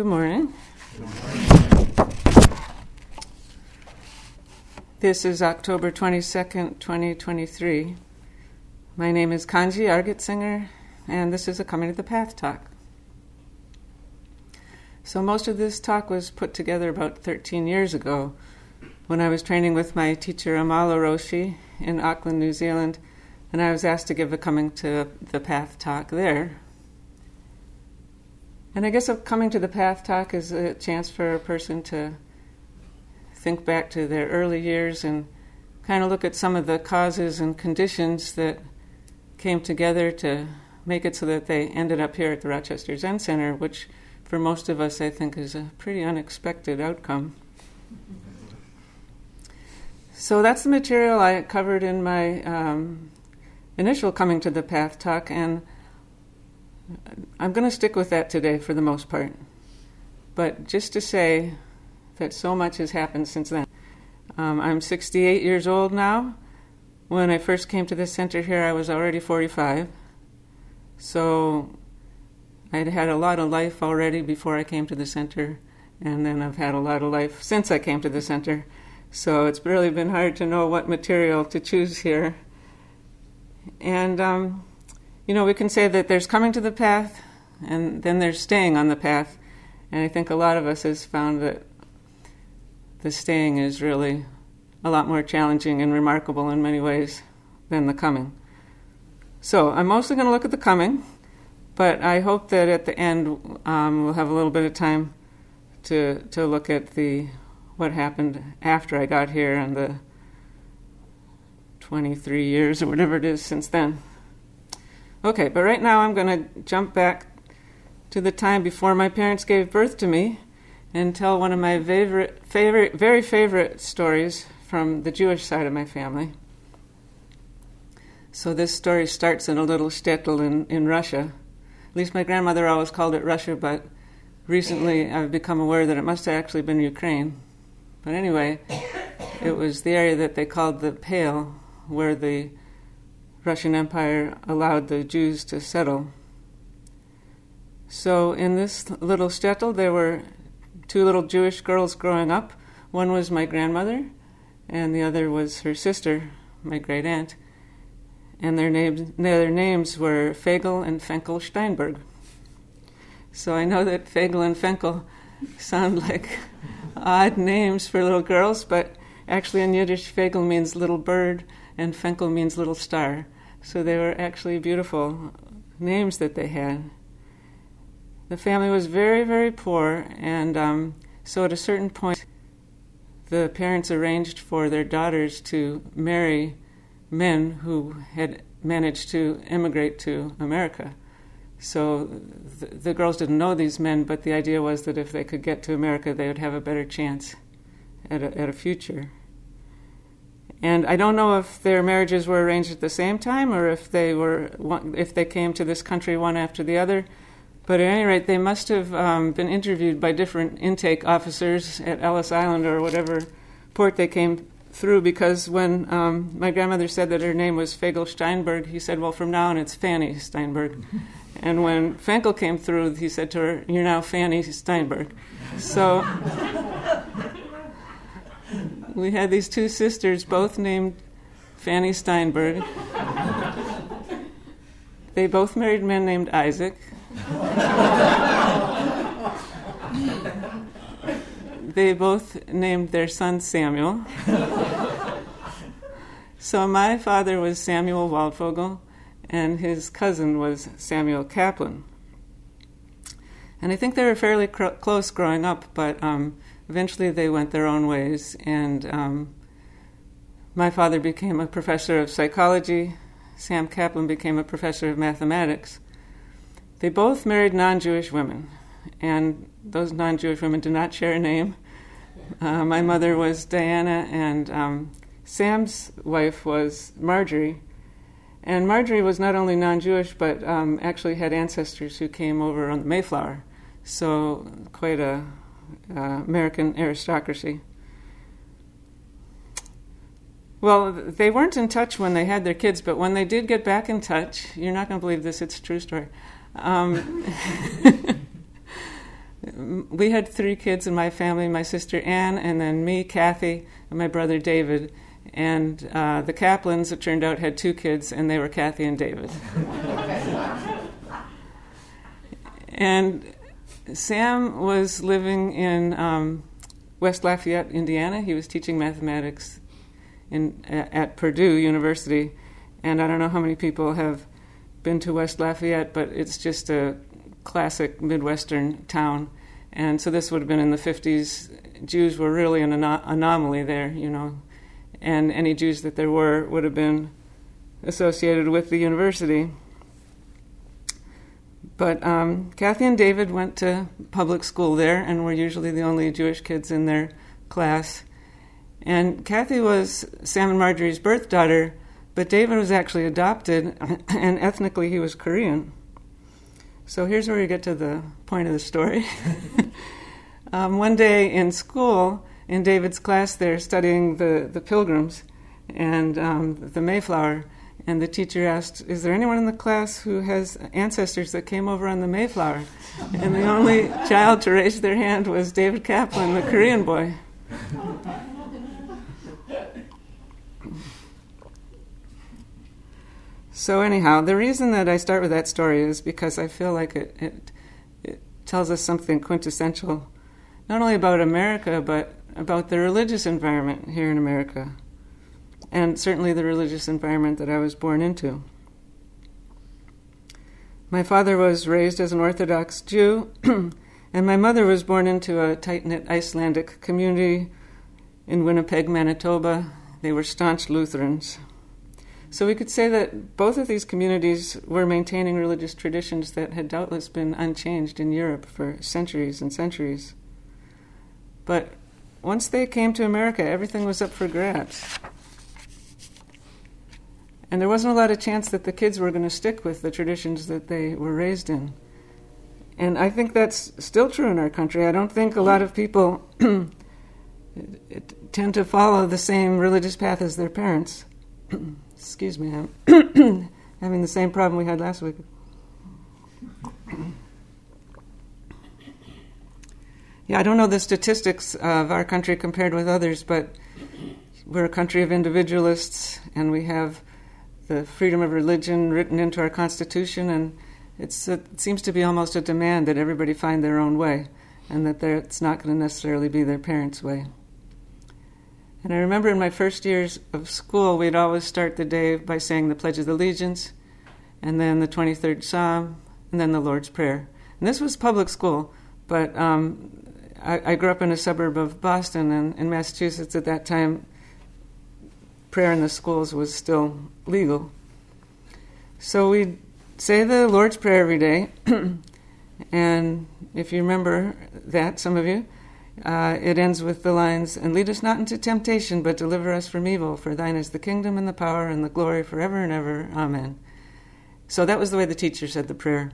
Good morning. This is October 22nd, 2023. My name is Kanji Argetsinger, and this is a Coming to the Path talk. So, most of this talk was put together about 13 years ago when I was training with my teacher Amala Roshi in Auckland, New Zealand, and I was asked to give a Coming to the Path talk there. And I guess Coming to the Path talk is a chance for a person to think back to their early years and kind of look at some of the causes and conditions that came together to make it so that they ended up here at the Rochester Zen Center, which for most of us I think is a pretty unexpected outcome. So that's the material I covered in my um, initial Coming to the Path talk, and I'm going to stick with that today for the most part. But just to say, that so much has happened since then. Um, I'm 68 years old now. When I first came to the center here, I was already 45. So I'd had a lot of life already before I came to the center, and then I've had a lot of life since I came to the center. So it's really been hard to know what material to choose here. And, um, you know, we can say that there's coming to the path, and then there's staying on the path. And I think a lot of us has found that the staying is really a lot more challenging and remarkable in many ways than the coming. So I'm mostly going to look at the coming, but I hope that at the end um, we'll have a little bit of time to to look at the what happened after I got here and the 23 years or whatever it is since then. Okay, but right now I'm going to jump back to the time before my parents gave birth to me and tell one of my favorite, favorite, very favorite stories from the Jewish side of my family. So this story starts in a little shtetl in, in Russia. At least my grandmother always called it Russia, but recently I've become aware that it must have actually been Ukraine. But anyway, it was the area that they called the Pale, where the Russian Empire allowed the Jews to settle. So in this little shtetl, there were two little Jewish girls growing up. One was my grandmother, and the other was her sister, my great aunt. And their names, their names were Fagel and Fenkel Steinberg. So I know that Fagel and Fenkel sound like odd names for little girls, but actually in Yiddish, Fagel means little bird and Fenkel means little star. So they were actually beautiful names that they had the family was very, very poor, and um, so at a certain point, the parents arranged for their daughters to marry men who had managed to immigrate to America. So the, the girls didn't know these men, but the idea was that if they could get to America, they would have a better chance at a, at a future. And I don't know if their marriages were arranged at the same time or if they were if they came to this country one after the other. But at any rate, they must have um, been interviewed by different intake officers at Ellis Island or whatever port they came through because when um, my grandmother said that her name was Fagel Steinberg, he said, Well, from now on it's Fanny Steinberg. and when Fankel came through, he said to her, You're now Fanny Steinberg. So we had these two sisters, both named Fanny Steinberg. they both married men named Isaac. they both named their son Samuel. so my father was Samuel Waldvogel, and his cousin was Samuel Kaplan. And I think they were fairly cr- close growing up, but um, eventually they went their own ways. And um, my father became a professor of psychology. Sam Kaplan became a professor of mathematics. They both married non Jewish women, and those non Jewish women did not share a name. Uh, my mother was Diana, and um, Sam's wife was Marjorie. And Marjorie was not only non Jewish, but um, actually had ancestors who came over on the Mayflower. So, quite a uh, American aristocracy. Well, they weren't in touch when they had their kids, but when they did get back in touch, you're not going to believe this, it's a true story. Um, we had three kids in my family my sister Anne, and then me, Kathy, and my brother David. And uh, the Kaplans, it turned out, had two kids, and they were Kathy and David. and Sam was living in um, West Lafayette, Indiana. He was teaching mathematics in, at Purdue University. And I don't know how many people have been to West Lafayette, but it's just a classic Midwestern town. And so this would have been in the 50s. Jews were really an anomaly there, you know and any Jews that there were would have been associated with the university. But um, Kathy and David went to public school there and were usually the only Jewish kids in their class. And Kathy was Sam and Marjorie's birth daughter, but David was actually adopted, and ethnically he was Korean. So here's where we get to the point of the story. um, one day in school, in David's class they're studying the, the pilgrims and um, the Mayflower. And the teacher asked, Is there anyone in the class who has ancestors that came over on the Mayflower? And the only child to raise their hand was David Kaplan, the Korean boy. So, anyhow, the reason that I start with that story is because I feel like it, it, it tells us something quintessential, not only about America, but about the religious environment here in America, and certainly the religious environment that I was born into. My father was raised as an Orthodox Jew, and my mother was born into a tight knit Icelandic community in Winnipeg, Manitoba. They were staunch Lutherans. So we could say that both of these communities were maintaining religious traditions that had doubtless been unchanged in Europe for centuries and centuries. But once they came to America, everything was up for grabs. And there wasn't a lot of chance that the kids were going to stick with the traditions that they were raised in. And I think that's still true in our country. I don't think a lot of people tend to follow the same religious path as their parents. Excuse me, I'm having the same problem we had last week. Yeah, I don't know the statistics of our country compared with others, but we're a country of individualists, and we have the freedom of religion written into our Constitution, and it seems to be almost a demand that everybody find their own way, and that it's not going to necessarily be their parents' way. And I remember in my first years of school, we'd always start the day by saying the Pledge of Allegiance, and then the 23rd Psalm, and then the Lord's Prayer. And this was public school, but um, I, I, grew up in a suburb of Boston, and in Massachusetts at that time, prayer in the schools was still legal. So we'd say the Lord's Prayer every day, and if you remember that, some of you, uh, it ends with the lines, And lead us not into temptation, but deliver us from evil, for thine is the kingdom and the power and the glory forever and ever. Amen. So that was the way the teacher said the prayer.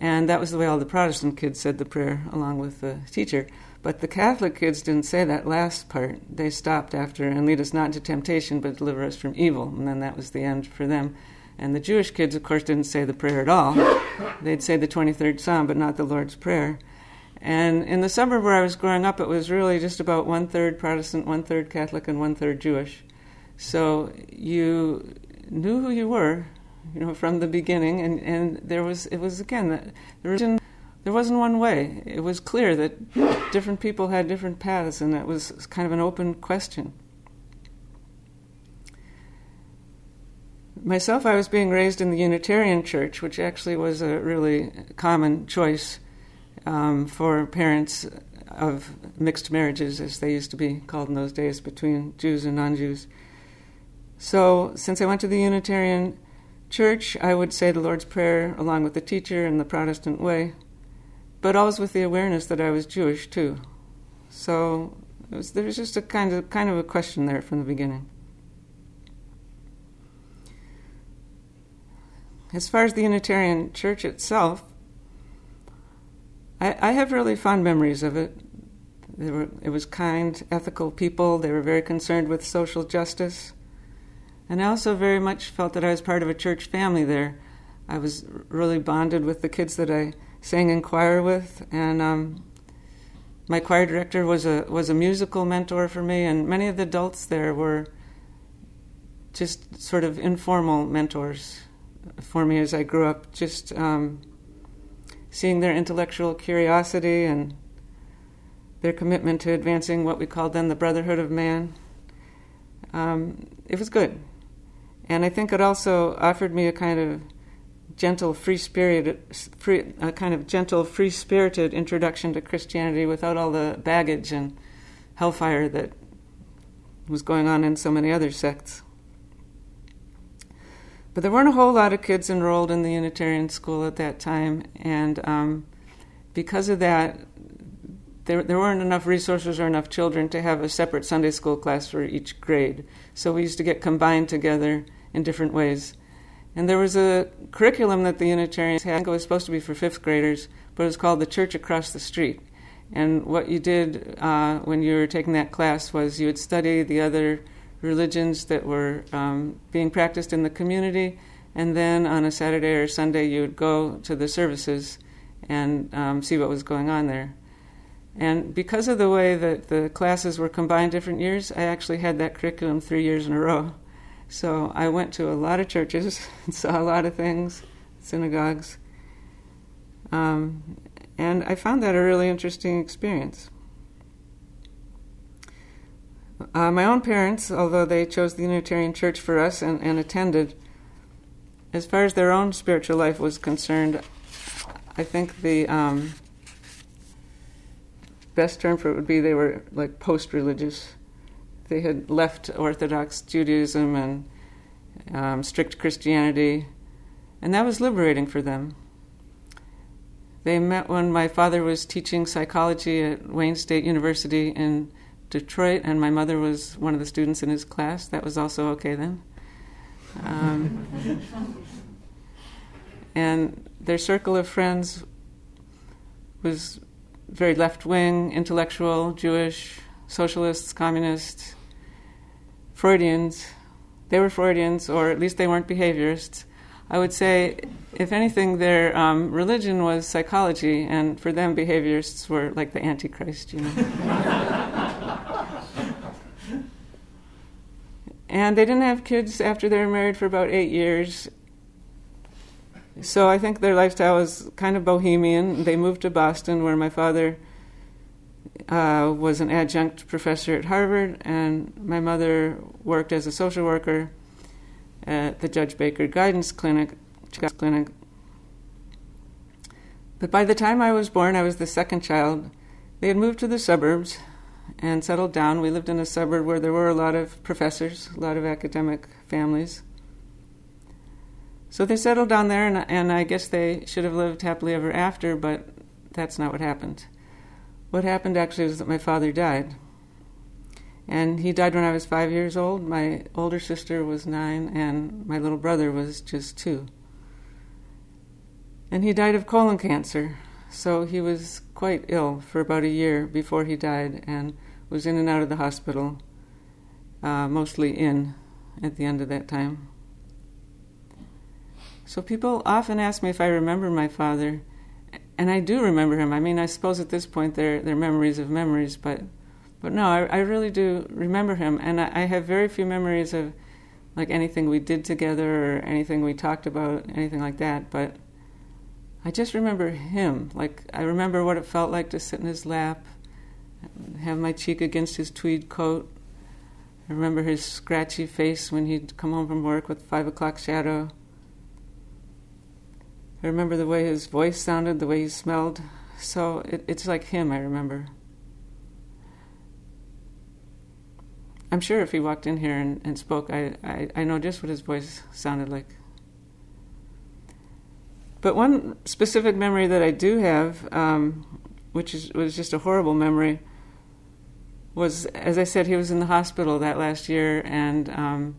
And that was the way all the Protestant kids said the prayer along with the teacher. But the Catholic kids didn't say that last part. They stopped after, and lead us not into temptation, but deliver us from evil. And then that was the end for them. And the Jewish kids, of course, didn't say the prayer at all. They'd say the 23rd Psalm, but not the Lord's Prayer. And in the suburb where I was growing up, it was really just about one third Protestant, one third Catholic, and one third Jewish. So you knew who you were, you know, from the beginning. And, and there was, it was again, there, was, there wasn't one way. It was clear that different people had different paths, and that was kind of an open question. Myself, I was being raised in the Unitarian Church, which actually was a really common choice um, for parents of mixed marriages, as they used to be called in those days, between Jews and non Jews. So, since I went to the Unitarian church, I would say the Lord's Prayer along with the teacher in the Protestant way, but always with the awareness that I was Jewish too. So was, there was just a kind of kind of a question there from the beginning. As far as the Unitarian Church itself, I, I have really fond memories of it. Were, it was kind, ethical people. They were very concerned with social justice. And I also very much felt that I was part of a church family there. I was really bonded with the kids that I sang in choir with, and um, my choir director was a was a musical mentor for me, and many of the adults there were just sort of informal mentors for me as I grew up. Just um, seeing their intellectual curiosity and their commitment to advancing what we called then the brotherhood of man. Um, it was good, and I think it also offered me a kind of gentle, free spirited, free, a kind of gentle, free spirited introduction to Christianity without all the baggage and hellfire that was going on in so many other sects. But there weren't a whole lot of kids enrolled in the Unitarian school at that time, and um, because of that, there, there weren't enough resources or enough children to have a separate Sunday school class for each grade. So we used to get combined together in different ways. And there was a curriculum that the Unitarians had. It was supposed to be for fifth graders, but it was called the Church Across the Street. And what you did uh, when you were taking that class was you would study the other religions that were um, being practiced in the community, and then on a Saturday or Sunday you would go to the services and um, see what was going on there. And because of the way that the classes were combined different years, I actually had that curriculum three years in a row. So I went to a lot of churches, and saw a lot of things, synagogues, um, and I found that a really interesting experience. Uh, my own parents, although they chose the Unitarian Church for us and, and attended, as far as their own spiritual life was concerned, I think the um, best term for it would be they were like post religious they had left Orthodox Judaism and um, strict Christianity, and that was liberating for them. They met when my father was teaching psychology at Wayne State University in Detroit, and my mother was one of the students in his class. That was also okay then. Um, and their circle of friends was very left wing, intellectual, Jewish, socialists, communists, Freudians. They were Freudians, or at least they weren't behaviorists. I would say, if anything, their um, religion was psychology, and for them, behaviorists were like the Antichrist, you know. and they didn't have kids after they were married for about eight years. So I think their lifestyle was kind of bohemian. They moved to Boston, where my father uh, was an adjunct professor at Harvard, and my mother worked as a social worker at the Judge Baker Guidance Clinic. Clinic. But by the time I was born, I was the second child. They had moved to the suburbs and settled down. We lived in a suburb where there were a lot of professors, a lot of academic families. So they settled down there, and, and I guess they should have lived happily ever after, but that's not what happened. What happened actually was that my father died. And he died when I was five years old. My older sister was nine, and my little brother was just two. And he died of colon cancer. So he was quite ill for about a year before he died and was in and out of the hospital, uh, mostly in at the end of that time. So people often ask me if I remember my father and I do remember him. I mean, I suppose at this point they're, they're memories of memories, but, but no, I, I really do remember him. And I, I have very few memories of like anything we did together or anything we talked about, anything like that. But I just remember him. Like, I remember what it felt like to sit in his lap, have my cheek against his tweed coat. I remember his scratchy face when he'd come home from work with five o'clock shadow. I remember the way his voice sounded, the way he smelled. So it, it's like him, I remember. I'm sure if he walked in here and, and spoke, I, I, I know just what his voice sounded like. But one specific memory that I do have, um, which is, was just a horrible memory, was, as I said, he was in the hospital that last year, and um,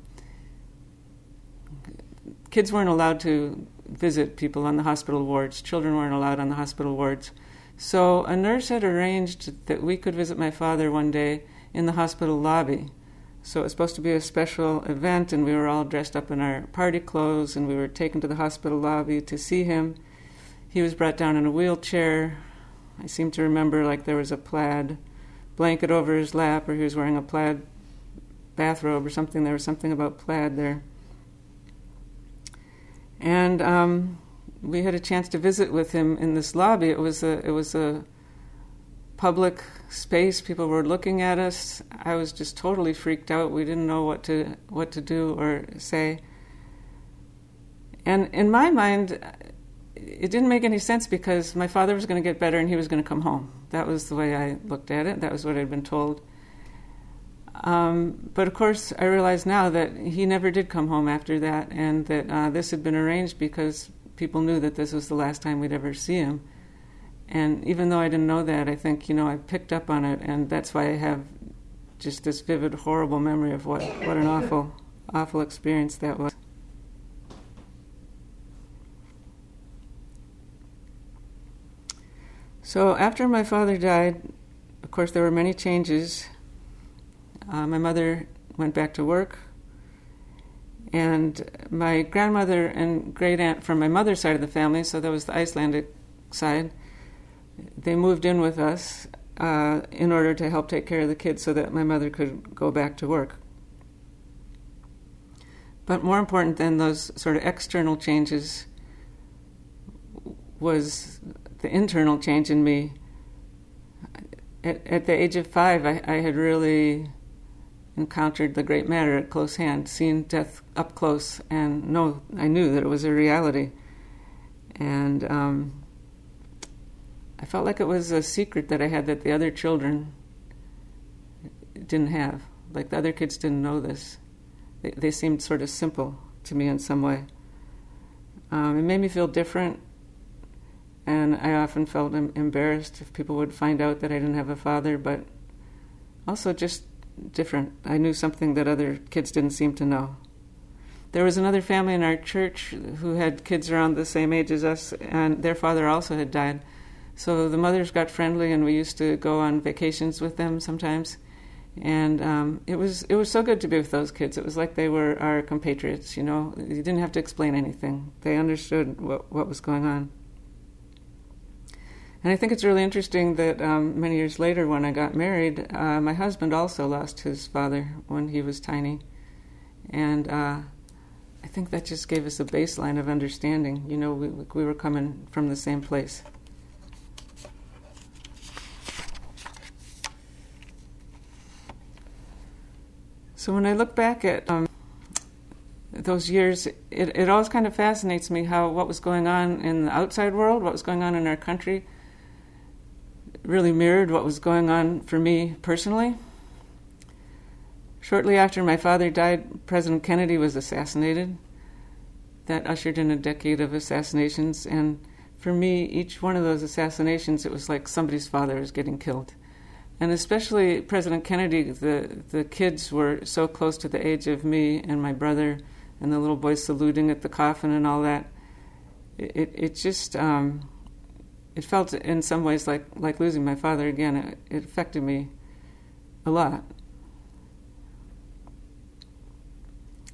kids weren't allowed to visit people on the hospital wards. Children weren't allowed on the hospital wards. So a nurse had arranged that we could visit my father one day in the hospital lobby. So it was supposed to be a special event, and we were all dressed up in our party clothes, and we were taken to the hospital lobby to see him. He was brought down in a wheelchair, I seem to remember like there was a plaid blanket over his lap, or he was wearing a plaid bathrobe or something. There was something about plaid there. And um, we had a chance to visit with him in this lobby. It was a it was a public space. People were looking at us. I was just totally freaked out. We didn't know what to what to do or say. And in my mind, it didn't make any sense because my father was going to get better and he was going to come home. That was the way I looked at it. That was what I'd been told. Um, but of course, I realize now that he never did come home after that, and that uh, this had been arranged because people knew that this was the last time we'd ever see him. And even though I didn't know that, I think you know I picked up on it, and that's why I have just this vivid, horrible memory of what what an awful, awful experience that was. So after my father died, of course there were many changes. Uh, my mother went back to work, and my grandmother and great aunt from my mother's side of the family, so that was the Icelandic side, they moved in with us uh, in order to help take care of the kids so that my mother could go back to work. But more important than those sort of external changes was the internal change in me. At, at the age of five, I, I had really encountered the great matter at close hand, seen death up close, and know I knew that it was a reality. And um, I felt like it was a secret that I had that the other children didn't have. Like the other kids didn't know this. They, they seemed sort of simple to me in some way. Um, it made me feel different, and I often felt em- embarrassed if people would find out that I didn't have a father, but also just different. I knew something that other kids didn't seem to know. There was another family in our church who had kids around the same age as us, and their father also had died. So the mothers got friendly, and we used to go on vacations with them sometimes. And um, it was it was so good to be with those kids. It was like they were our compatriots. You know, you didn't have to explain anything; they understood what what was going on. And I think it's really interesting that um, many years later, when I got married, uh, my husband also lost his father when he was tiny. And uh, I think that just gave us a baseline of understanding. You know, we, we were coming from the same place. So when I look back at um, those years, it, it always kind of fascinates me how what was going on in the outside world, what was going on in our country, really mirrored what was going on for me personally. Shortly after my father died, President Kennedy was assassinated. That ushered in a decade of assassinations, and for me, each one of those assassinations, it was like somebody's father was getting killed. And especially President Kennedy, the, the kids were so close to the age of me and my brother, and the little boys saluting at the coffin and all that. It, it just, um, it felt in some ways like, like losing my father again. It, it affected me a lot.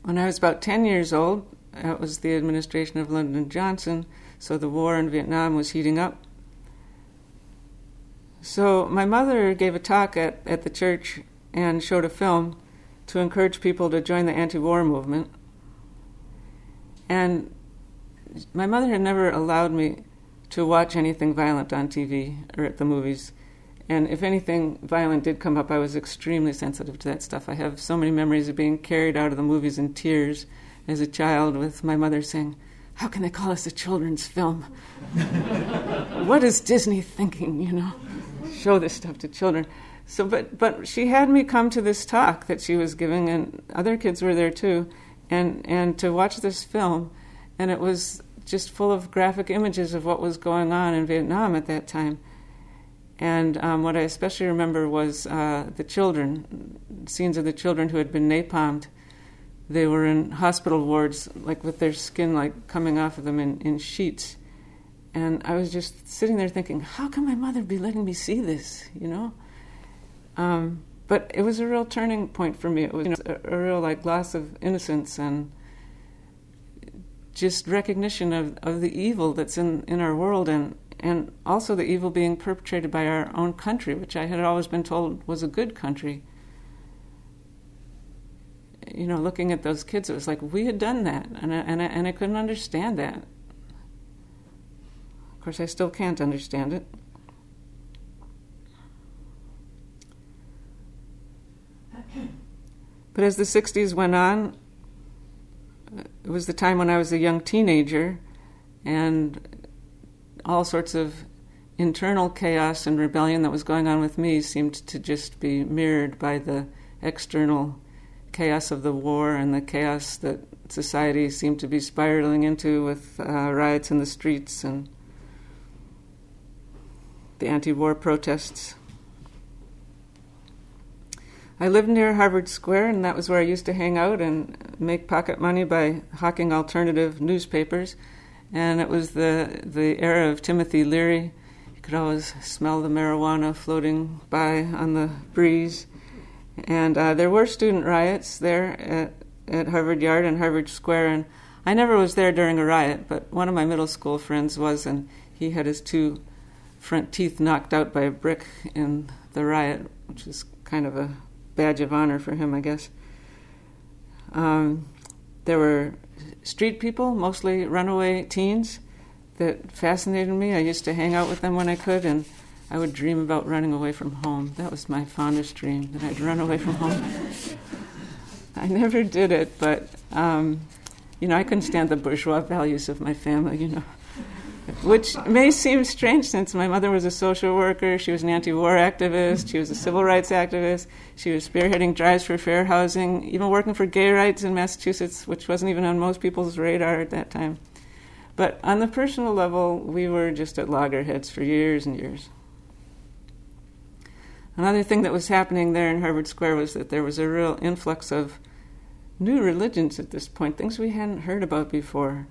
When I was about 10 years old, that was the administration of Lyndon Johnson, so the war in Vietnam was heating up. So my mother gave a talk at, at the church and showed a film to encourage people to join the anti war movement. And my mother had never allowed me to watch anything violent on TV or at the movies. And if anything violent did come up, I was extremely sensitive to that stuff. I have so many memories of being carried out of the movies in tears as a child with my mother saying, How can they call this a children's film? what is Disney thinking, you know? Show this stuff to children. So, but, but she had me come to this talk that she was giving, and other kids were there too, and, and to watch this film. And it was just full of graphic images of what was going on in Vietnam at that time. And um, what I especially remember was uh, the children, scenes of the children who had been napalmed. They were in hospital wards, like with their skin like coming off of them in, in sheets. And I was just sitting there thinking, how can my mother be letting me see this? You know. Um, but it was a real turning point for me. It was you know, a, a real like loss of innocence and just recognition of, of the evil that's in, in our world and and also the evil being perpetrated by our own country, which I had always been told was a good country. You know, looking at those kids, it was like we had done that, and I, and I, and I couldn't understand that. Of course, I still can't understand it. But as the 60s went on, it was the time when I was a young teenager, and all sorts of internal chaos and rebellion that was going on with me seemed to just be mirrored by the external chaos of the war and the chaos that society seemed to be spiraling into with uh, riots in the streets and the anti war protests. I lived near Harvard Square, and that was where I used to hang out and make pocket money by hawking alternative newspapers. And it was the, the era of Timothy Leary. You could always smell the marijuana floating by on the breeze. And uh, there were student riots there at, at Harvard Yard and Harvard Square. And I never was there during a riot, but one of my middle school friends was, and he had his two front teeth knocked out by a brick in the riot, which was kind of a badge of honor for him, I guess. Um, there were street people, mostly runaway teens, that fascinated me. I used to hang out with them when I could, and I would dream about running away from home. That was my fondest dream, that I'd run away from home. I never did it, but, um, you know, I couldn't stand the bourgeois values of my family, you know which may seem strange since my mother was a social worker, she was an anti war activist, she was a civil rights activist, she was spearheading drives for fair housing, even working for gay rights in Massachusetts, which wasn't even on most people's radar at that time. But on the personal level, we were just at loggerheads for years and years. Another thing that was happening there in Harvard Square was that there was a real influx of new religions at this point, things we hadn't heard about before.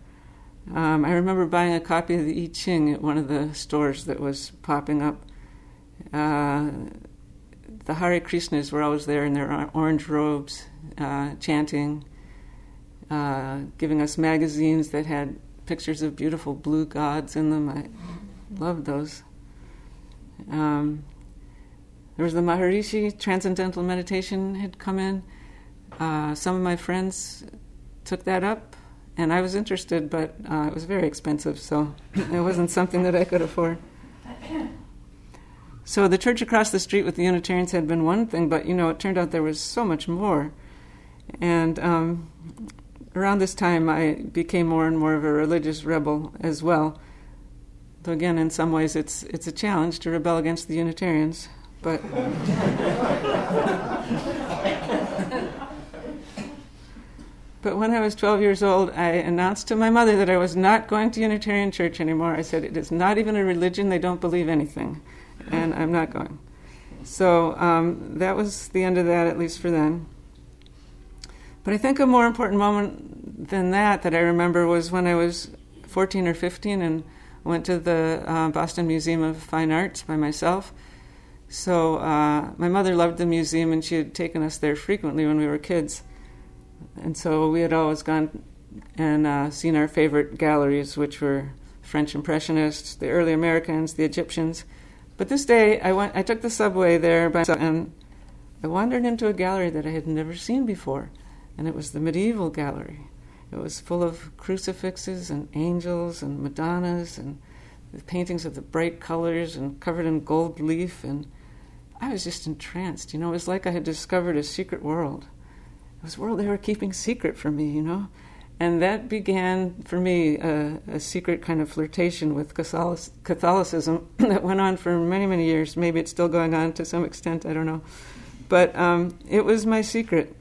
Um, I remember buying a copy of the I Ching at one of the stores that was popping up. Uh, the Hare Krishnas were always there in their orange robes, uh, chanting, uh, giving us magazines that had pictures of beautiful blue gods in them. I loved those. Um, there was the Maharishi Transcendental Meditation had come in. Uh, some of my friends took that up and I was interested, but uh, it was very expensive, so it wasn't something that I could afford. So the church across the street with the Unitarians had been one thing, but you know, it turned out there was so much more. And um, around this time, I became more and more of a religious rebel as well. Though again, in some ways, it's it's a challenge to rebel against the Unitarians, but. But when I was 12 years old, I announced to my mother that I was not going to Unitarian Church anymore. I said, It is not even a religion, they don't believe anything, and I'm not going. So um, that was the end of that, at least for then. But I think a more important moment than that that I remember was when I was 14 or 15 and went to the uh, Boston Museum of Fine Arts by myself. So uh, my mother loved the museum and she had taken us there frequently when we were kids. And so we had always gone and uh, seen our favorite galleries, which were French Impressionists, the early Americans, the Egyptians. But this day, I went. I took the subway there, by, and I wandered into a gallery that I had never seen before, and it was the medieval gallery. It was full of crucifixes and angels and Madonnas and the paintings of the bright colors and covered in gold leaf, and I was just entranced. You know, it was like I had discovered a secret world this world they were keeping secret from me, you know. And that began for me a, a secret kind of flirtation with Catholicism that went on for many, many years. Maybe it's still going on to some extent, I don't know. But um, it was my secret.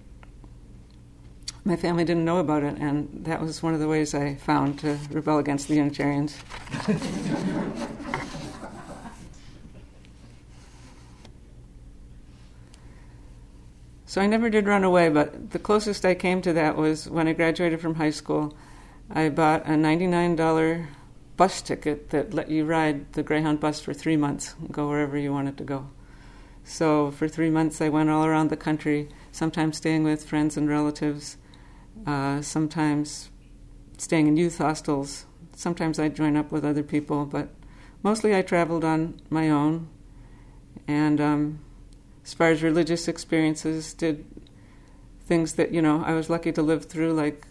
My family didn't know about it, and that was one of the ways I found to rebel against the Unitarians. So I never did run away, but the closest I came to that was when I graduated from high school. I bought a $99 bus ticket that let you ride the Greyhound bus for three months, go wherever you wanted to go. So for three months, I went all around the country, sometimes staying with friends and relatives, uh, sometimes staying in youth hostels. Sometimes I'd join up with other people, but mostly I traveled on my own. And um, as far as religious experiences, did things that, you know, I was lucky to live through, like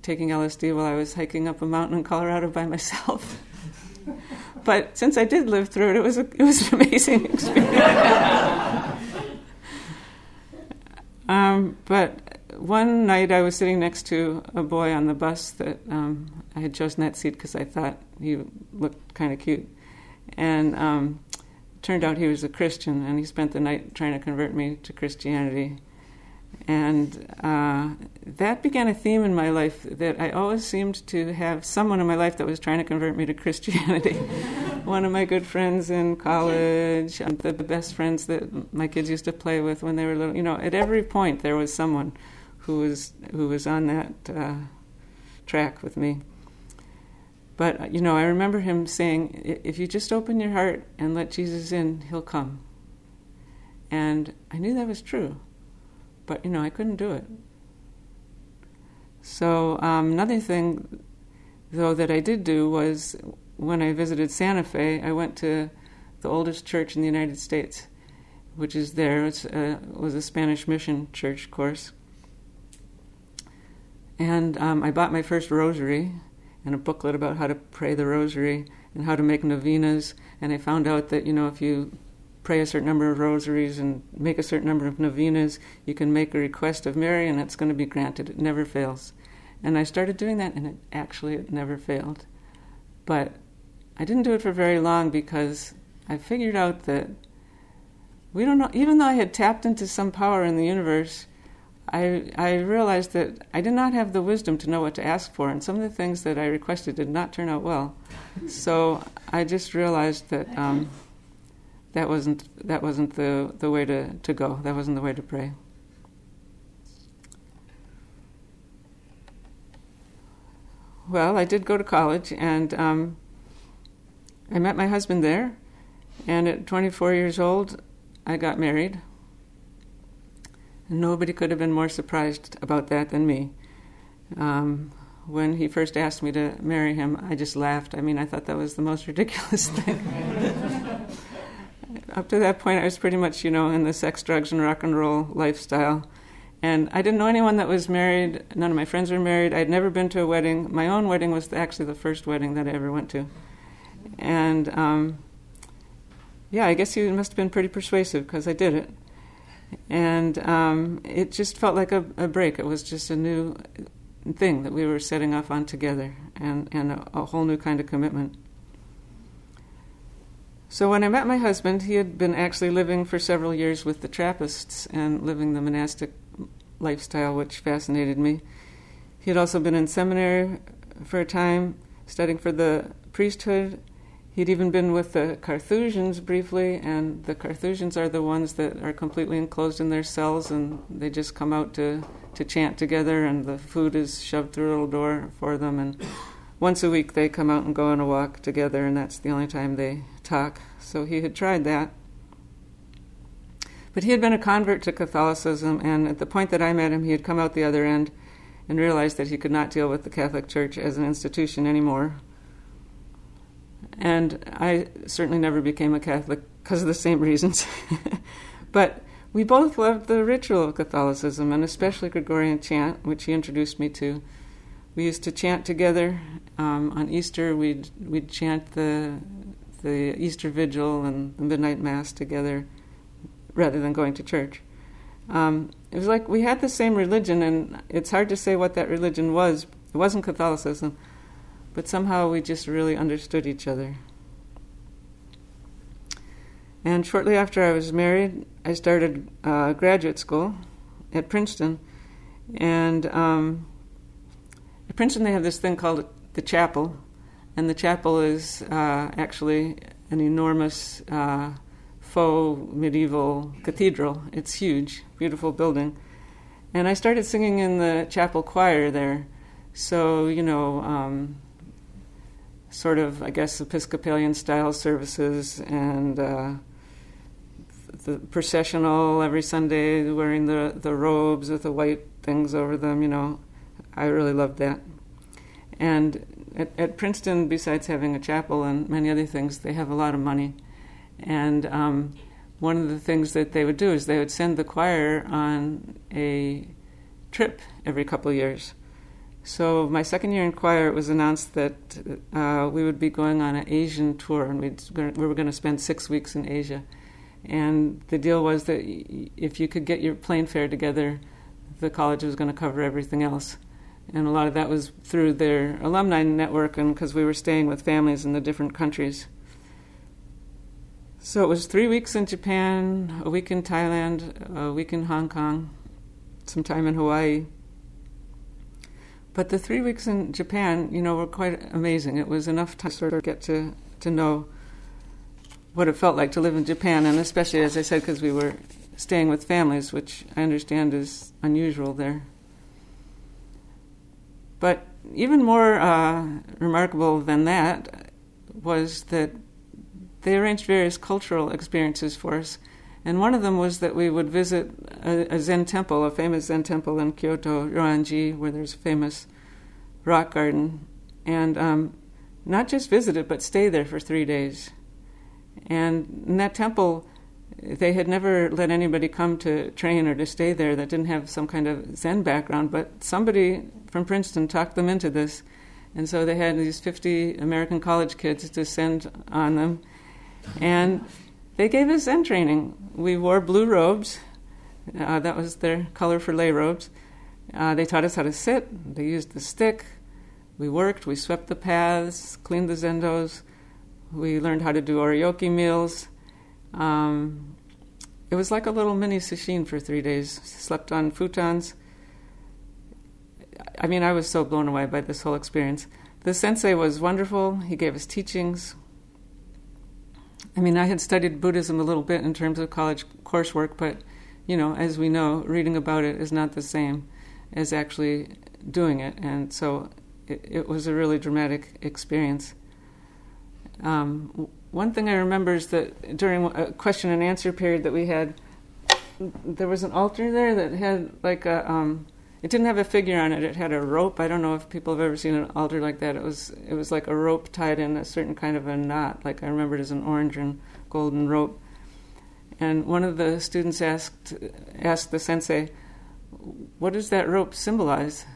taking LSD while I was hiking up a mountain in Colorado by myself. but since I did live through it, it was, a, it was an amazing experience. um, but one night I was sitting next to a boy on the bus that um, I had chosen that seat because I thought he looked kind of cute. And um, turned out he was a Christian, and he spent the night trying to convert me to Christianity. And uh, that began a theme in my life that I always seemed to have someone in my life that was trying to convert me to Christianity. One of my good friends in college, the best friends that my kids used to play with when they were little. You know, at every point there was someone who was who was on that uh, track with me. But you know, I remember him saying, "If you just open your heart and let Jesus in, He'll come." And I knew that was true but you know I couldn't do it. So um, another thing, though, that I did do was when I visited Santa Fe, I went to the oldest church in the United States, which is there. It uh, was a Spanish mission church, of course. And um, I bought my first rosary and a booklet about how to pray the rosary and how to make novenas. And I found out that, you know, if you pray a certain number of rosaries and make a certain number of novenas. You can make a request of Mary, and it's going to be granted. It never fails. And I started doing that, and it actually it never failed. But I didn't do it for very long because I figured out that we don't know. Even though I had tapped into some power in the universe, I I realized that I did not have the wisdom to know what to ask for, and some of the things that I requested did not turn out well. So I just realized that. Um, that wasn't that wasn't the the way to, to go. That wasn't the way to pray. Well, I did go to college, and um, I met my husband there. And at 24 years old, I got married. Nobody could have been more surprised about that than me. Um, when he first asked me to marry him, I just laughed. I mean, I thought that was the most ridiculous thing up to that point, I was pretty much, you know, in the sex, drugs, and rock and roll lifestyle. And I didn't know anyone that was married. None of my friends were married. I'd never been to a wedding. My own wedding was actually the first wedding that I ever went to. And um, yeah, I guess he must have been pretty persuasive because I did it. And um, it just felt like a, a, break. It was just a new thing that we were setting off on together and, and a, a whole new kind of commitment. So when I met my husband, he had been actually living for several years with the Trappists and living the monastic lifestyle, which fascinated me. He had also been in seminary for a time, studying for the priesthood. He'd even been with the Carthusians briefly, and the Carthusians are the ones that are completely enclosed in their cells and they just come out to, to chant together, and the food is shoved through a little door for them. And once a week they come out and go on a walk together, and that's the only time they talk. So he had tried that. But he had been a convert to Catholicism, and at the point that I met him, he had come out the other end and realized that he could not deal with the Catholic Church as an institution anymore. And I certainly never became a Catholic because of the same reasons. but we both loved the ritual of Catholicism, and especially Gregorian chant, which he introduced me to. We used to chant together. Um, on Easter, we'd, we'd chant the the Easter Vigil and the Midnight Mass together rather than going to church. Um, it was like we had the same religion, and it's hard to say what that religion was. It wasn't Catholicism, but somehow we just really understood each other. And shortly after I was married, I started uh, graduate school at Princeton. And um, at Princeton, they have this thing called the chapel, and the chapel is uh, actually an enormous uh, faux medieval cathedral. It's huge, beautiful building. And I started singing in the chapel choir there. So, you know, um, sort of, I guess, Episcopalian style services and uh, the processional every Sunday, wearing the, the robes with the white things over them, you know. I really loved that. And at, at, Princeton, besides having a chapel and many other things, they have a lot of money. And um, one of the things that they would do is they would send the choir on a trip every couple of years. So my second year in choir, it was announced that uh, we would be going on an Asian tour, and we were going to spend six weeks in Asia. And the deal was that if you could get your plane fare together, the college was going to cover everything else. And a lot of that was through their alumni network, and because we were staying with families in the different countries. So it was three weeks in Japan, a week in Thailand, a week in Hong Kong, some time in Hawaii. But the three weeks in Japan, you know, were quite amazing. It was enough time to sort of get to, to know what it felt like to live in Japan, and especially, as I said, because we were staying with families, which I understand is unusual there. But even more uh, remarkable than that was that they arranged various cultural experiences for us. And one of them was that we would visit a, a Zen temple, a famous Zen temple in Kyoto, Ryoanji, where there's a famous rock garden. And um, not just visit it, but stay there for three days. And in that temple, they had never let anybody come to train or to stay there that didn't have some kind of Zen background, but somebody from Princeton talked them into this. And so they had these 50 American college kids descend on them. And they gave us Zen training. We wore blue robes, uh, that was their color for lay robes. Uh, they taught us how to sit, they used the stick. We worked, we swept the paths, cleaned the zendos. We learned how to do oryoki meals. Um, it was like a little mini sesshin for three days. Slept on futons. I mean, I was so blown away by this whole experience. The sensei was wonderful. He gave us teachings. I mean, I had studied Buddhism a little bit in terms of college coursework, but, you know, as we know, reading about it is not the same as actually doing it. And so it, it was a really dramatic experience. Um, one thing I remember is that during a question and answer period that we had, there was an altar there that had like a. Um, it didn't have a figure on it. It had a rope. I don't know if people have ever seen an altar like that. It was it was like a rope tied in a certain kind of a knot. Like I remember it as an orange and golden rope. And one of the students asked asked the sensei, "What does that rope symbolize?"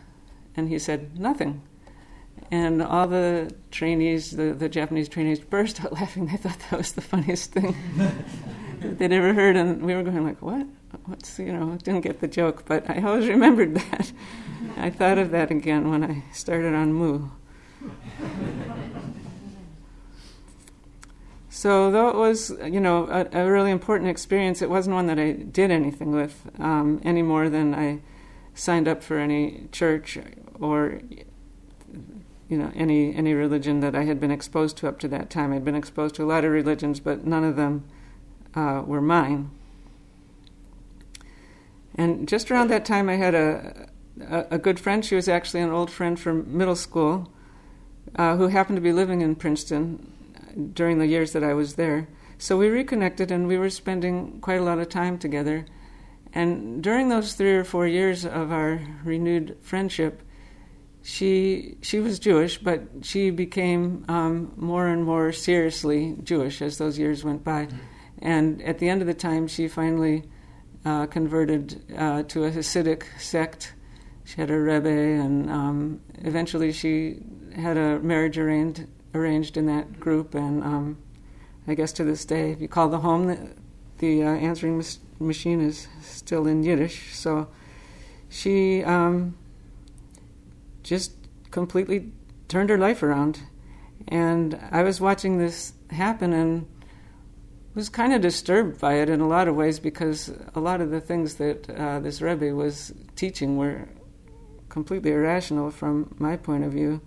And he said, "Nothing." And all the trainees, the, the Japanese trainees, burst out laughing. They thought that was the funniest thing they'd ever heard. And we were going like, what? What's, you know, didn't get the joke. But I always remembered that. I thought of that again when I started on Mu. So, though it was, you know, a, a, really important experience, it wasn't one that I did anything with um, any more than I signed up for any church or you know any any religion that I had been exposed to up to that time. I'd been exposed to a lot of religions, but none of them uh, were mine. And just around that time, I had a, a, a good friend. She was actually an old friend from middle school, uh, who happened to be living in Princeton during the years that I was there. So we reconnected, and we were spending quite a lot of time together. And during those three or four years of our renewed friendship, she she was Jewish, but she became um, more and more seriously Jewish as those years went by. Mm-hmm. And at the end of the time, she finally uh, converted uh, to a Hasidic sect. She had a rebbe, and um, eventually she had a marriage arranged arranged in that group. And um, I guess to this day, if you call the home, the, the uh, answering machine is still in Yiddish. So she um, just completely turned her life around. And I was watching this happen and was kind of disturbed by it in a lot of ways because a lot of the things that uh, this Rebbe was teaching were completely irrational from my point of view.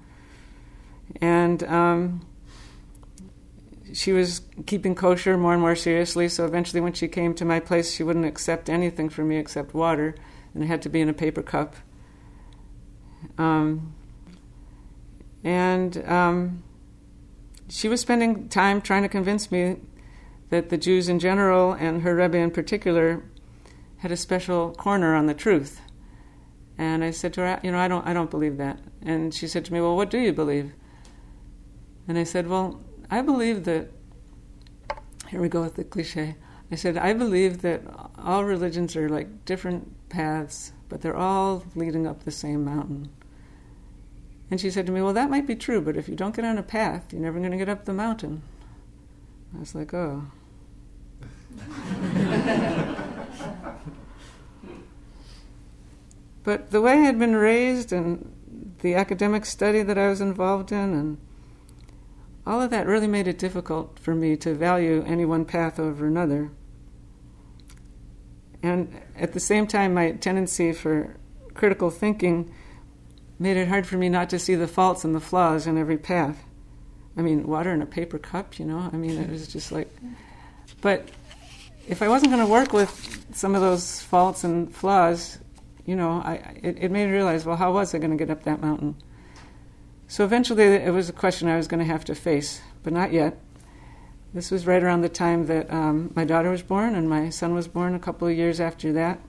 And um, she was keeping kosher more and more seriously, so eventually, when she came to my place, she wouldn't accept anything from me except water, and it had to be in a paper cup. Um, and um, she was spending time trying to convince me that the Jews in general and her Rebbe in particular had a special corner on the truth. And I said to her, you know, I don't, I don't believe that. And she said to me, well, what do you believe? And I said, Well, I believe that, here we go with the cliche. I said, I believe that all religions are like different paths, but they're all leading up the same mountain. And she said to me, Well, that might be true, but if you don't get on a path, you're never going to get up the mountain. I was like, Oh. But the way I had been raised and the academic study that I was involved in, and all of that really made it difficult for me to value any one path over another. And at the same time, my tendency for critical thinking made it hard for me not to see the faults and the flaws in every path. I mean, water in a paper cup, you know? I mean, it was just like. But if I wasn't going to work with some of those faults and flaws, you know, I, it, it made me realize, well, how was I going to get up that mountain? So eventually it was a question I was going to have to face, but not yet. This was right around the time that um, my daughter was born and my son was born a couple of years after that.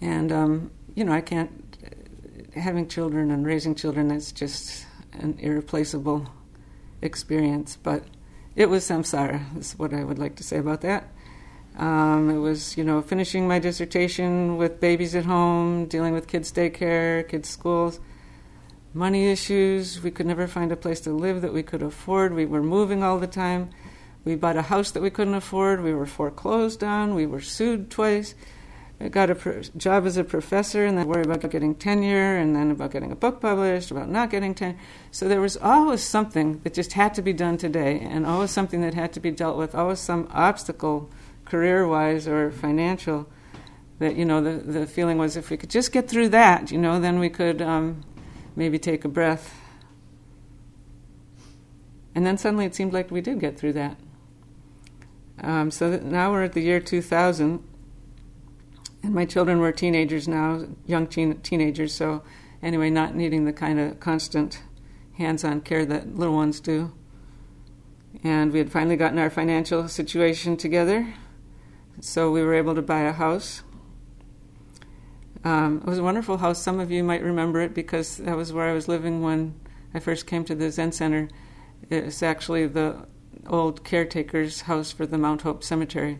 And, um, you know, I can't, having children and raising children, that's just an irreplaceable experience. But it was samsara, is what I would like to say about that. Um, it was, you know, finishing my dissertation with babies at home, dealing with kids' daycare, kids' schools, money issues. We could never find a place to live that we could afford. We were moving all the time. We bought a house that we couldn't afford. We were foreclosed on. We were sued twice. I got a pro- job as a professor and then worried about getting tenure and then about getting a book published, about not getting tenure. So there was always something that just had to be done today and always something that had to be dealt with, always some obstacle career wise or financial that, you know, the, the feeling was if we could just get through that, you know, then we could um, maybe take a breath. And then suddenly it seemed like we did get through that. Um, so that now we're at the year 2000 and my children were teenagers now, young teen- teenagers. So anyway, not needing the kind of constant hands-on care that little ones do. And we had finally gotten our financial situation together, so we were able to buy a house. Um, it was a wonderful house. Some of you might remember it because that was where I was living when I first came to the Zen Center. It's actually the old caretaker's house for the Mount Hope Cemetery.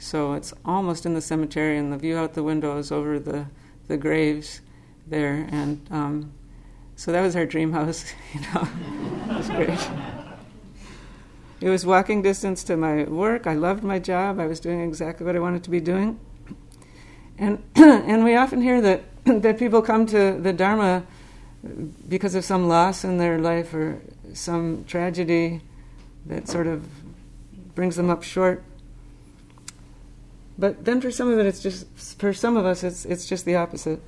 So it's almost in the cemetery, and the view out the window is over the, the graves there. And um, so that was our dream house, you know. it was great. It was walking distance to my work. I loved my job. I was doing exactly what I wanted to be doing. And, and we often hear that, that people come to the Dharma because of some loss in their life or some tragedy that sort of brings them up short. But then for some of it, it's just for some of us, it's it's just the opposite.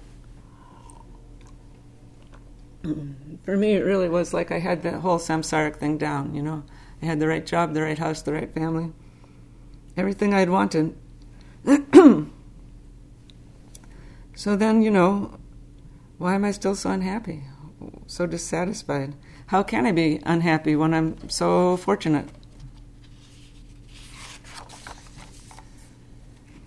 for me, it really was like I had that whole samsaric thing down. You know, I had the right job, the right house, the right family, everything I'd wanted. so then, you know, why am I still so unhappy, so dissatisfied? How can I be unhappy when I'm so fortunate?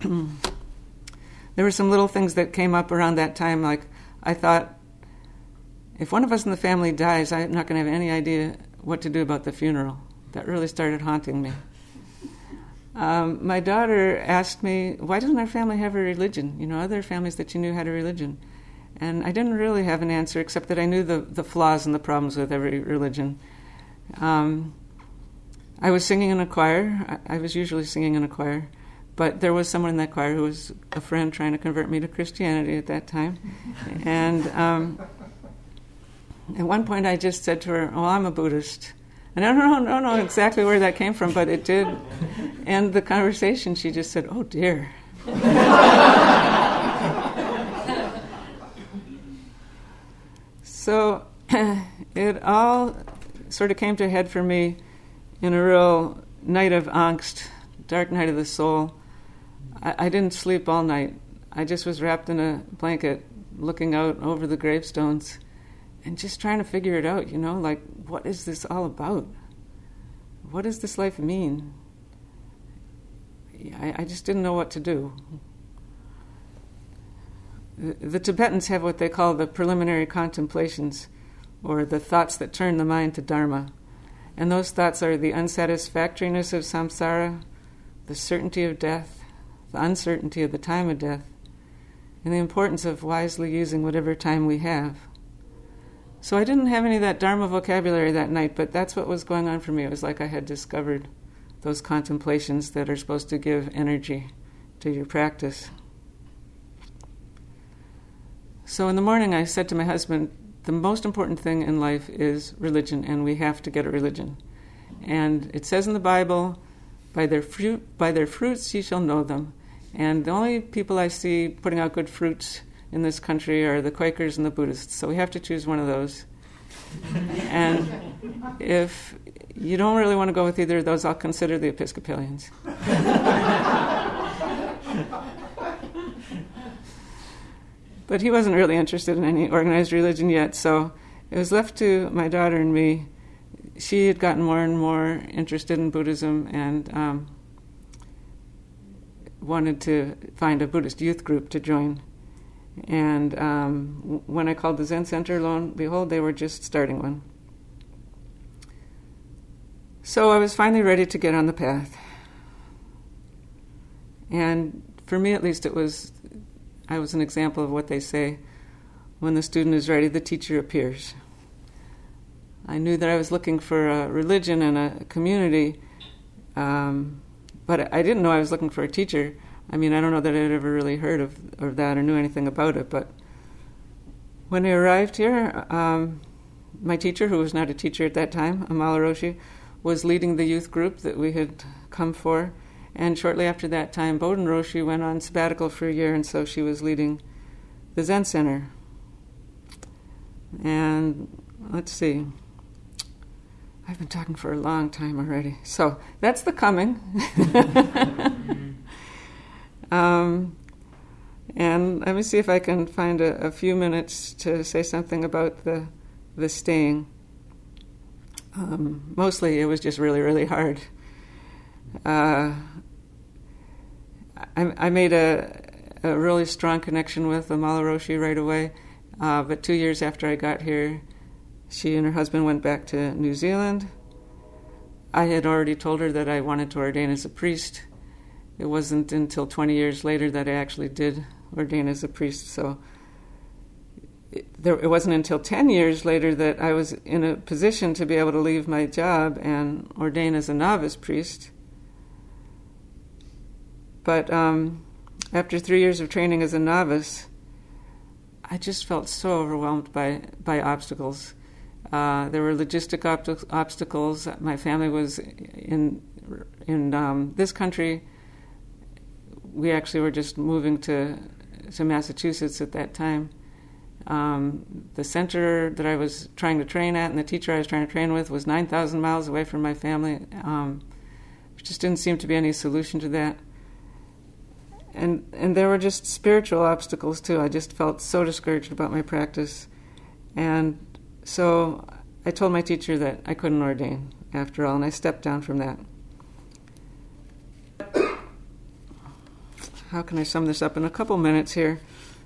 there were some little things that came up around that time. Like, I thought, if one of us in the family dies, I'm not going to have any idea what to do about the funeral. That really started haunting me. Um, my daughter asked me, why doesn't our family have a religion? You know, other families that you knew had a religion. And I didn't really have an answer, except that I knew the, the flaws and the problems with every religion. Um, I was singing in a choir. I, I was usually singing in a choir. But there was someone in that choir who was a friend trying to convert me to Christianity at that time. and um, at one point I just said to her, Oh, I'm a Buddhist. And I don't know, know exactly where that came from, but it did end the conversation. She just said, Oh, dear. so it all sort of came to a head for me in a real night of angst, dark night of the soul. I, I didn't sleep all night. I just was wrapped in a blanket, looking out over the gravestones, and just trying to figure it out. You know, like what is this all about? What does this life mean? I, I just didn't know what to do. The, the Tibetans have what they call the preliminary contemplations, or the thoughts that turn the mind to Dharma. And those thoughts are the unsatisfactoriness of samsara, the certainty of death, the uncertainty of the time of death, and the importance of wisely using whatever time we have. So I didn't have any of that Dharma vocabulary that night, but that's what was going on for me. It was like I had discovered those contemplations that are supposed to give energy to your practice. So in the morning, I said to my husband, the most important thing in life is religion, and we have to get a religion. And it says in the Bible, by their fruit, by their fruits ye shall know them. And the only people I see putting out good fruits in this country are the Quakers and the Buddhists. So we have to choose one of those. and if you don't really want to go with either of those, I'll consider the Episcopalians. But he wasn't really interested in any organized religion yet, so it was left to my daughter and me. She had gotten more and more interested in Buddhism and um, wanted to find a Buddhist youth group to join. And um, when I called the Zen Center, lo and behold, they were just starting one. So I was finally ready to get on the path. And for me, at least, it was I was an example of what they say when the student is ready, the teacher appears. I knew that I was looking for a religion and a community, um, but I didn't know I was looking for a teacher. I mean, I don't know that I'd ever really heard of, of that or knew anything about it, but when I arrived here, um, my teacher, who was not a teacher at that time, Amala Roshi, was leading the youth group that we had come for. And shortly after that time, Bodhin Roshi went on sabbatical for a year, and so she was leading the Zen Center. And let's see. I've been talking for a long time already. So that's the coming. um, and let me see if I can find a, a, few minutes to say something about the, the staying. Um, mostly it was just really, really hard. Uh, I, I made a, a, really strong connection with Amala Roshi right away. Uh, but two years after I got here, she and her husband went back to New Zealand. I had already told her that I wanted to ordain as a priest. It wasn't until 20 years later that I actually did ordain as a priest. So it, there, it wasn't until 10 years later that I was in a position to be able to leave my job and ordain as a novice priest. But um, after three years of training as a novice, I just felt so overwhelmed by, by obstacles. Uh, there were logistic obstacles. My family was in in um, this country. We actually were just moving to to Massachusetts at that time. Um, the center that I was trying to train at and the teacher I was trying to train with was 9,000 miles away from my family. Um, just didn't seem to be any solution to that and and there were just spiritual obstacles too. I just felt so discouraged about my practice, and so I told my teacher that I couldn't ordain after all, and I stepped down from that. How can I sum this up in a couple minutes here?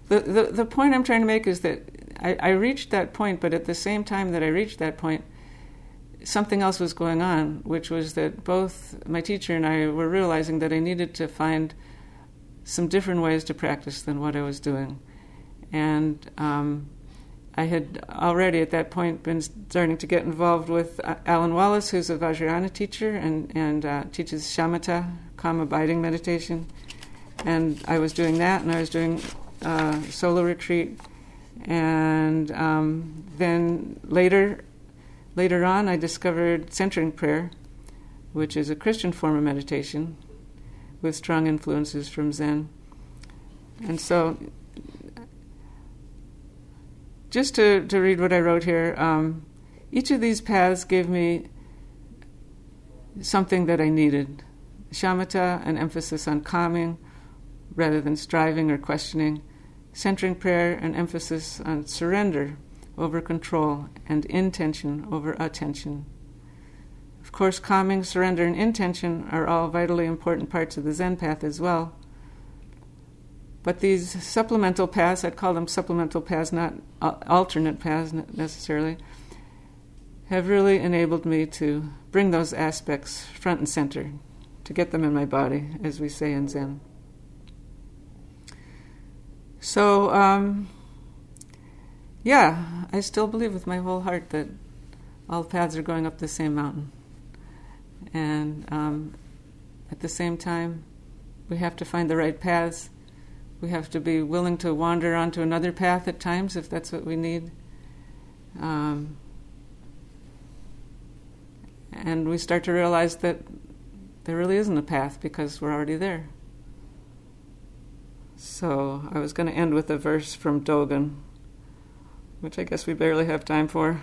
The, the, the point I'm trying to make is that I, I reached that point, but at the same time that I reached that point, something else was going on, which was that both my teacher and I were realizing that I needed to find some different ways to practice than what I was doing. And um, I had already at that point been starting to get involved with uh, Alan Wallace, who's a Vajrayana teacher and, and uh, teaches shamatha, calm abiding meditation. And I was doing that, and I was doing uh, solo retreat. And um, then later, later on, I discovered centering prayer, which is a Christian form of meditation with strong influences from Zen. And so, just to, to read what I wrote here, um, each of these paths gave me something that I needed. Shamatha, an emphasis on calming rather than striving or questioning. Centering prayer, an emphasis on surrender over control and intention over attention. Of course, calming, surrender, and intention are all vitally important parts of the Zen path as well. But these supplemental paths, I'd call them supplemental paths, not alternate paths necessarily, have really enabled me to bring those aspects front and center, to get them in my body, as we say in Zen. So, um, yeah, I still believe with my whole heart that all paths are going up the same mountain. And um, at the same time, we have to find the right paths. We have to be willing to wander onto another path at times if that's what we need. Um, and we start to realize that there really isn't a path because we're already there. So I was going to end with a verse from Dogen, which I guess we barely have time for.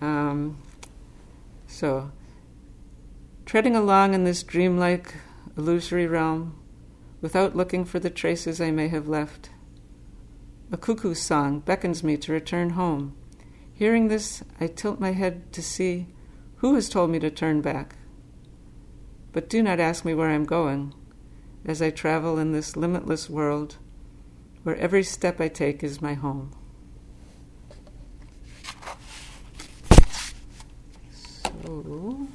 Um, so, treading along in this dreamlike, illusory realm, without looking for the traces I may have left, a cuckoo's song beckons me to return home. Hearing this, I tilt my head to see who has told me to turn back. But do not ask me where I'm going as I travel in this limitless world where every step I take is my home. So,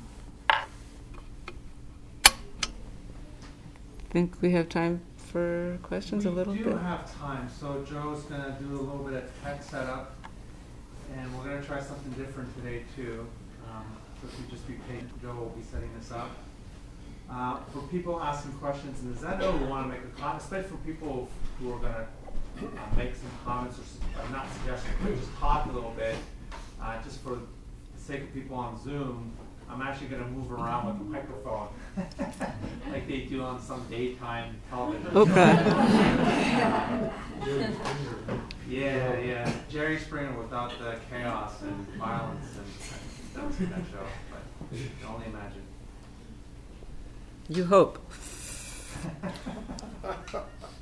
think we have time for questions we a little bit. We do have time, so Joe's going to do a little bit of tech setup, and we're going to try something different today too. Um, so if you just be patient, Joe will be setting this up. Uh, for people asking questions in the Zendo who want to make a comment, especially for people who are going to uh, make some comments or uh, not suggestions, but just talk a little bit, uh, just for the sake of people on Zoom, I'm actually going to move around with the microphone like they do on some daytime television. Okay. yeah, yeah. Jerry Springer without the chaos and violence and that, that show. But you can only imagine. You hope.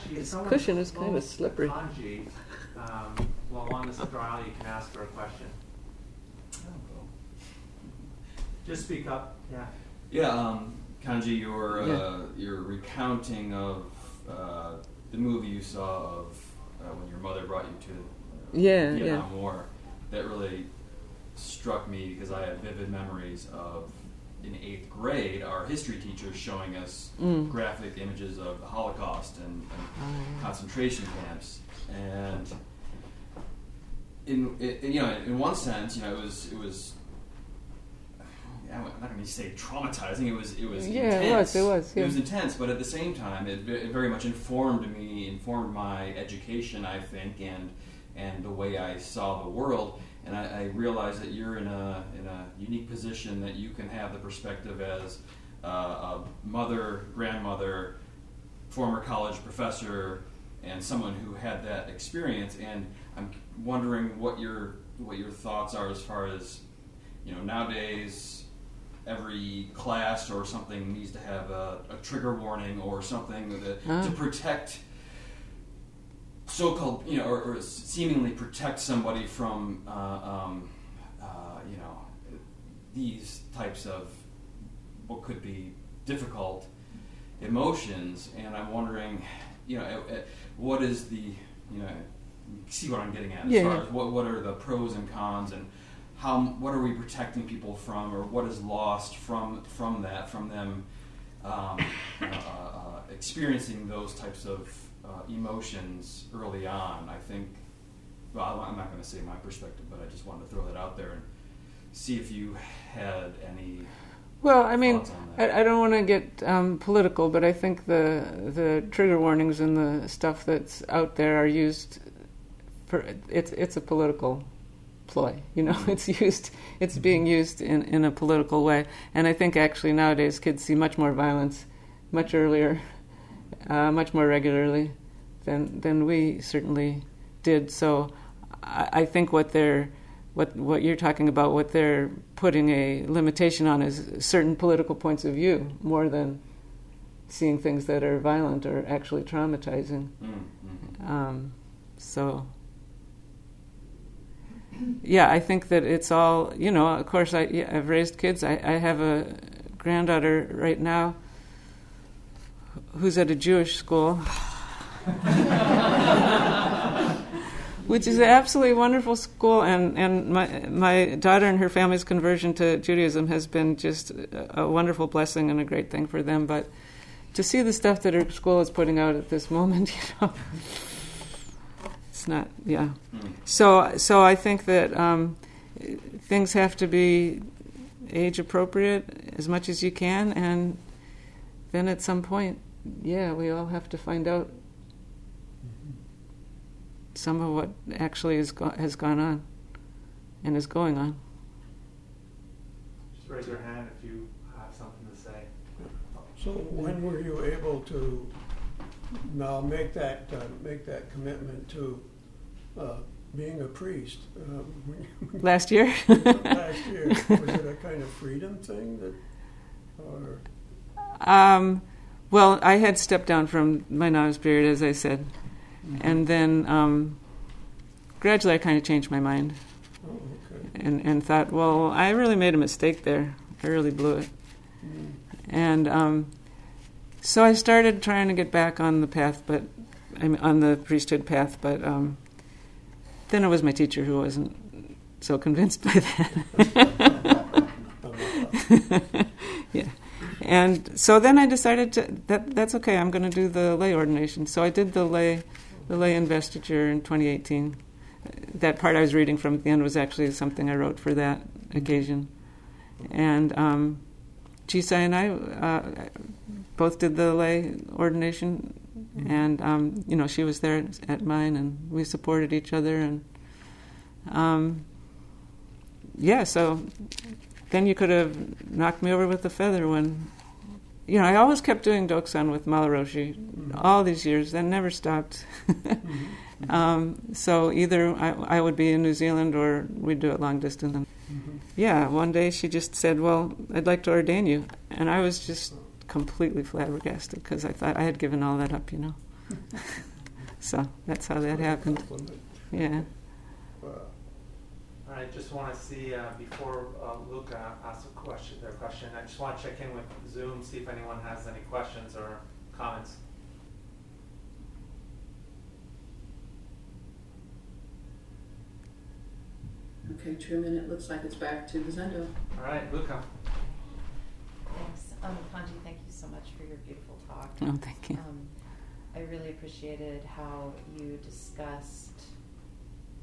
actually, this cushion is kind of slippery. Kanji, um, while on this trial, you can ask her a question. Just speak up. Yeah. Yeah, um, Kanji, your yeah. uh, your recounting of uh, the movie you saw of uh, when your mother brought you to yeah, Vietnam yeah. War, that really struck me because I have vivid memories of in eighth grade, our history teachers showing us mm. graphic images of the Holocaust and, and oh. concentration camps, and in it, you know, in one sense, you know, it was it was. I'm not going to say traumatizing. It was it was yeah, intense. it was. It was. Yeah. It was intense, but at the same time, it, it very much informed me, informed my education, I think, and and the way I saw the world and I, I, realize that you're in a in a unique position that you can have the perspective as uh, a mother, grandmother, former college professor, and someone who had that experience. And I'm wondering what your what your thoughts are as far as you know nowadays. Every class or something needs to have a, a trigger warning or something that, to ah. protect so-called, you know, or, or seemingly protect somebody from, uh, um, uh, you know, these types of what could be difficult emotions. And I'm wondering, you know, what is the, you know, see what I'm getting at as yeah. far as what, what are the pros and cons and how what are we protecting people from or what is lost from from that from them um, uh, uh, experiencing those types of uh, emotions early on. I think, well, I'm not going to say my perspective, but I just wanted to throw that out there and see if you had any. Well, I mean, I, I, don't want to get um, political, but I think the the trigger warnings and the stuff that's out there are used for it's it's a political ploy. You know, mm-hmm. it's used it's mm-hmm. being used in in a political way, and I think actually nowadays kids see much more violence much earlier, uh, much more regularly than than we certainly did. So I, I think what they're what what you're talking about, what they're putting a limitation on is certain political points of view more than seeing things that are violent or actually traumatizing. Mm-hmm. Um, so, yeah, I think that it's all, you know, of course, I, yeah, I've raised kids. I, I have a granddaughter right now who's at a Jewish school. Which is an absolutely wonderful school, and, and my my daughter and her family's conversion to Judaism has been just a, wonderful blessing and a great thing for them. But to see the stuff that her school is putting out at this moment, you know, it's not. Yeah. Mm. So so I think that um, things have to be age appropriate as much as you can, and then at some point, yeah, we all have to find out some of what actually is go- has gone on and is going on. Just raise your hand if you have something to say. So when were you able to now make that, uh, make that commitment to uh, being a priest? Uh, when you- Last year. Last year, was it a kind of freedom thing that, or? Um, well, I had stepped down from my novice period, as I said, and then um, gradually I kind of changed my mind Oh, okay. and, and thought, well, I really made a mistake there. I really blew it. Mm. And um, so I started trying to get back on the path, but I mean, on the priesthood path. But um, then it was my teacher who wasn't so convinced by that. yeah. And so then I decided to, that that's okay. I'm going to do the lay ordination. So I did the lay, the lay investiture in 2018. That part I was reading from at the end was actually something I wrote for that occasion. And um, Chisai and I uh, both did the lay ordination, and um, you know she was there at mine, and we supported each other, and um, yeah. So then you could have knocked me over with a feather when. You know, I always kept doing Dokusan with Amala Roshi all these years, and never stopped. Mhm. um, so either I, I would be in New Zealand or we'd do it long distance. Mhm. Yeah, one day she just said, "Well, I'd like to ordain you," and I was just completely flabbergasted because I thought I had given all that up, you know. so that's how that happened. Yeah. Wow. All right, just want to see, uh, before uh, Luke uh, asks a question, their question, I just want to check in with Zoom, see if anyone has any questions or comments. Okay, two minute, looks like it's back to the Zendo. All right, Luca. Thanks. Um, Kanji, thank you so much for your beautiful talk. Oh, thank you. Um, I really appreciated how you discussed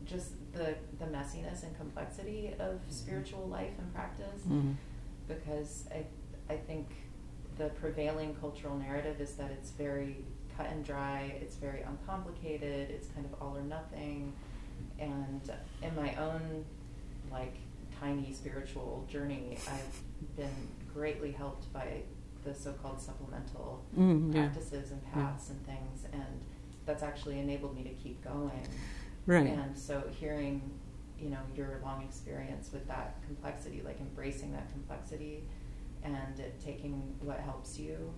just the, the messiness and complexity of spiritual life and practice Mhm. because I, I think the prevailing cultural narrative is that it's very cut and dry, it's very uncomplicated, it's kind of all or nothing. And in my own like tiny spiritual journey, I've been greatly helped by the so-called supplemental Mm, yeah. practices and Yeah. paths and things, and that's actually enabled me to keep going. Right. And so hearing, you know, your long experience with that complexity, like embracing that complexity and it taking what helps you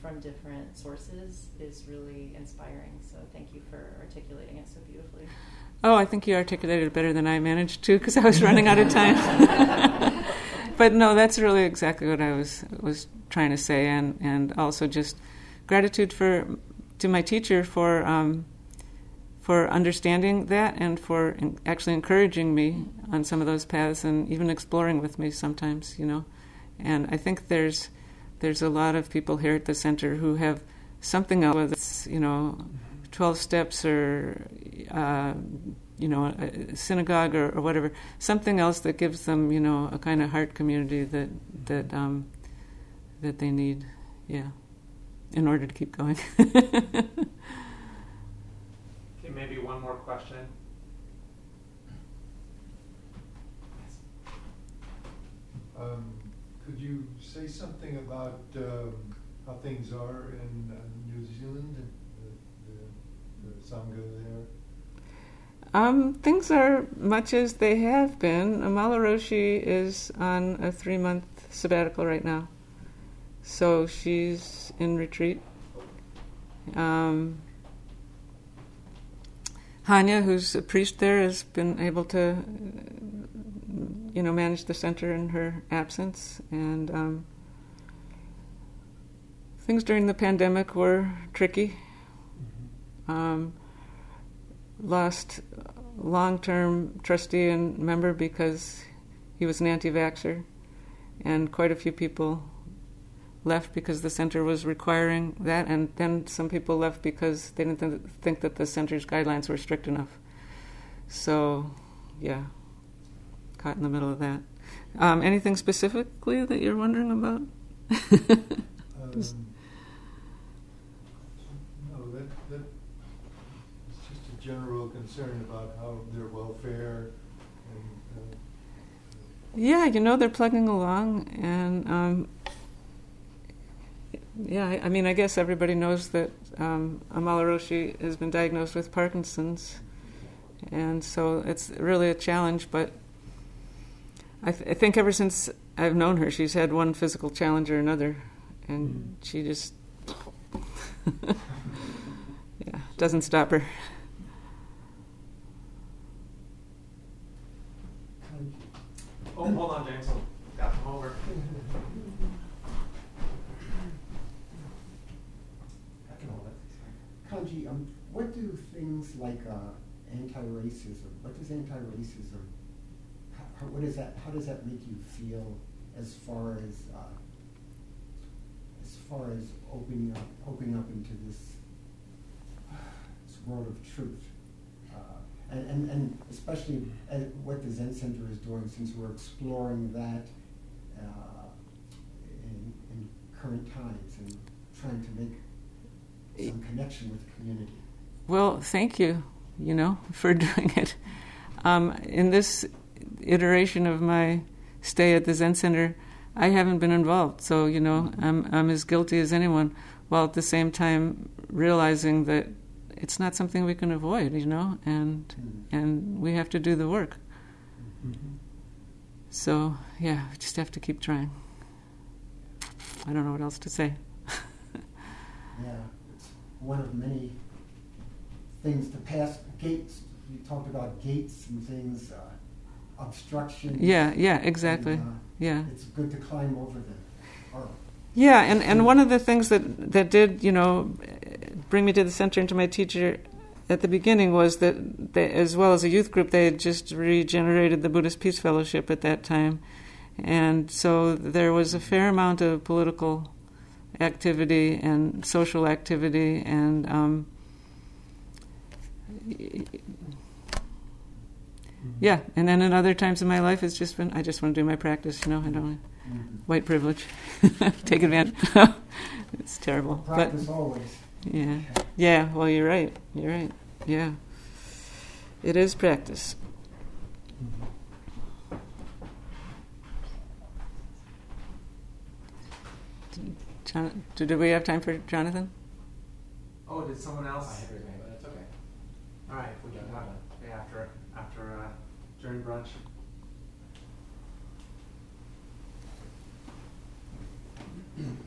from different sources is really inspiring. So thank you for articulating it so beautifully. Oh, I think you articulated it better than I managed to because I was running out of time. but no, that's really exactly what I was was trying to say, and and also just gratitude for to my teacher for um, for understanding that and for actually encouraging me on some of those paths and even exploring with me sometimes, you know. And I think there's there's a lot of people here at the center who have something else, whether it's you know, twelve steps or uh, you know, a synagogue or, or whatever, something else that gives them you know a kind of heart community that that um, that they need, yeah, in order to keep going. Okay, maybe one more question. Um, Could you say something about um, how things are in uh, New Zealand, and the, the, the Sangha there? Um, things are much as they have been. Amala Roshi is on a three month sabbatical right now. So she's in retreat. Um, Hanya, who's a priest there, has been able to, you know, manage the center in her absence. And um, things during the pandemic were tricky. Um, lost long-term trustee and member because he was an anti-vaxxer, and quite a few people left because the center was requiring that, and then some people left because they didn't th- think that the center's guidelines were strict enough. So, yeah, caught in the middle of that. Um, anything specifically that you're wondering about? Um, No, that, that, it's just a general concern about how their welfare and, uh, Yeah, you know they're plugging along, and um, yeah, I, I mean, I guess everybody knows that um, Amala Roshi has been diagnosed with Parkinson's, and so it's really a challenge. But I, th- I think ever since I've known her, she's had one physical challenge or another, and she just yeah doesn't stop her. Oh, hold on, James. Got them over. I can hold Um, what do things like uh, anti-racism? What does anti-racism? How, how, what is that? How does that make you feel as far as uh, as far as opening up, opening up into this this world of truth? Uh, and, and, and especially uh, what the Zen Center is doing, since we're exploring that uh, in, in current times and trying to make some connection with the community. Well, thank you, you know, for doing it. Um, in this iteration of my stay at the Zen Center, I haven't been involved, so you know, I'm I'm as guilty as anyone, while at the same time realizing that it's not something we can avoid, you know, and Mm. and we have to do the work. So yeah, we just have to keep trying. I don't know what else to say. Yeah, one of many things to pass gates. You talked about gates and things, uh, obstructions. Yeah, yeah, exactly. and, uh, Yeah. It's good to climb over them. Or, Yeah, and, and one of the things that, that did, you know, bring me to the center and to my teacher at the beginning was that, they, as well as a youth group, they had just regenerated the Buddhist Peace Fellowship at that time. And so there was a fair amount of political activity and social activity and um, yeah and then in other times in my life it's just been i just want to do my practice you know i don't Mhm. white privilege. Take advantage. it's terrible. Practice But always. yeah, yeah. Well, you're right. You're right. Yeah, it is practice. John, did we have time for Jonathan? Oh, did someone else? I have his name, but it's okay. All right, we can have it after after uh, during brunch.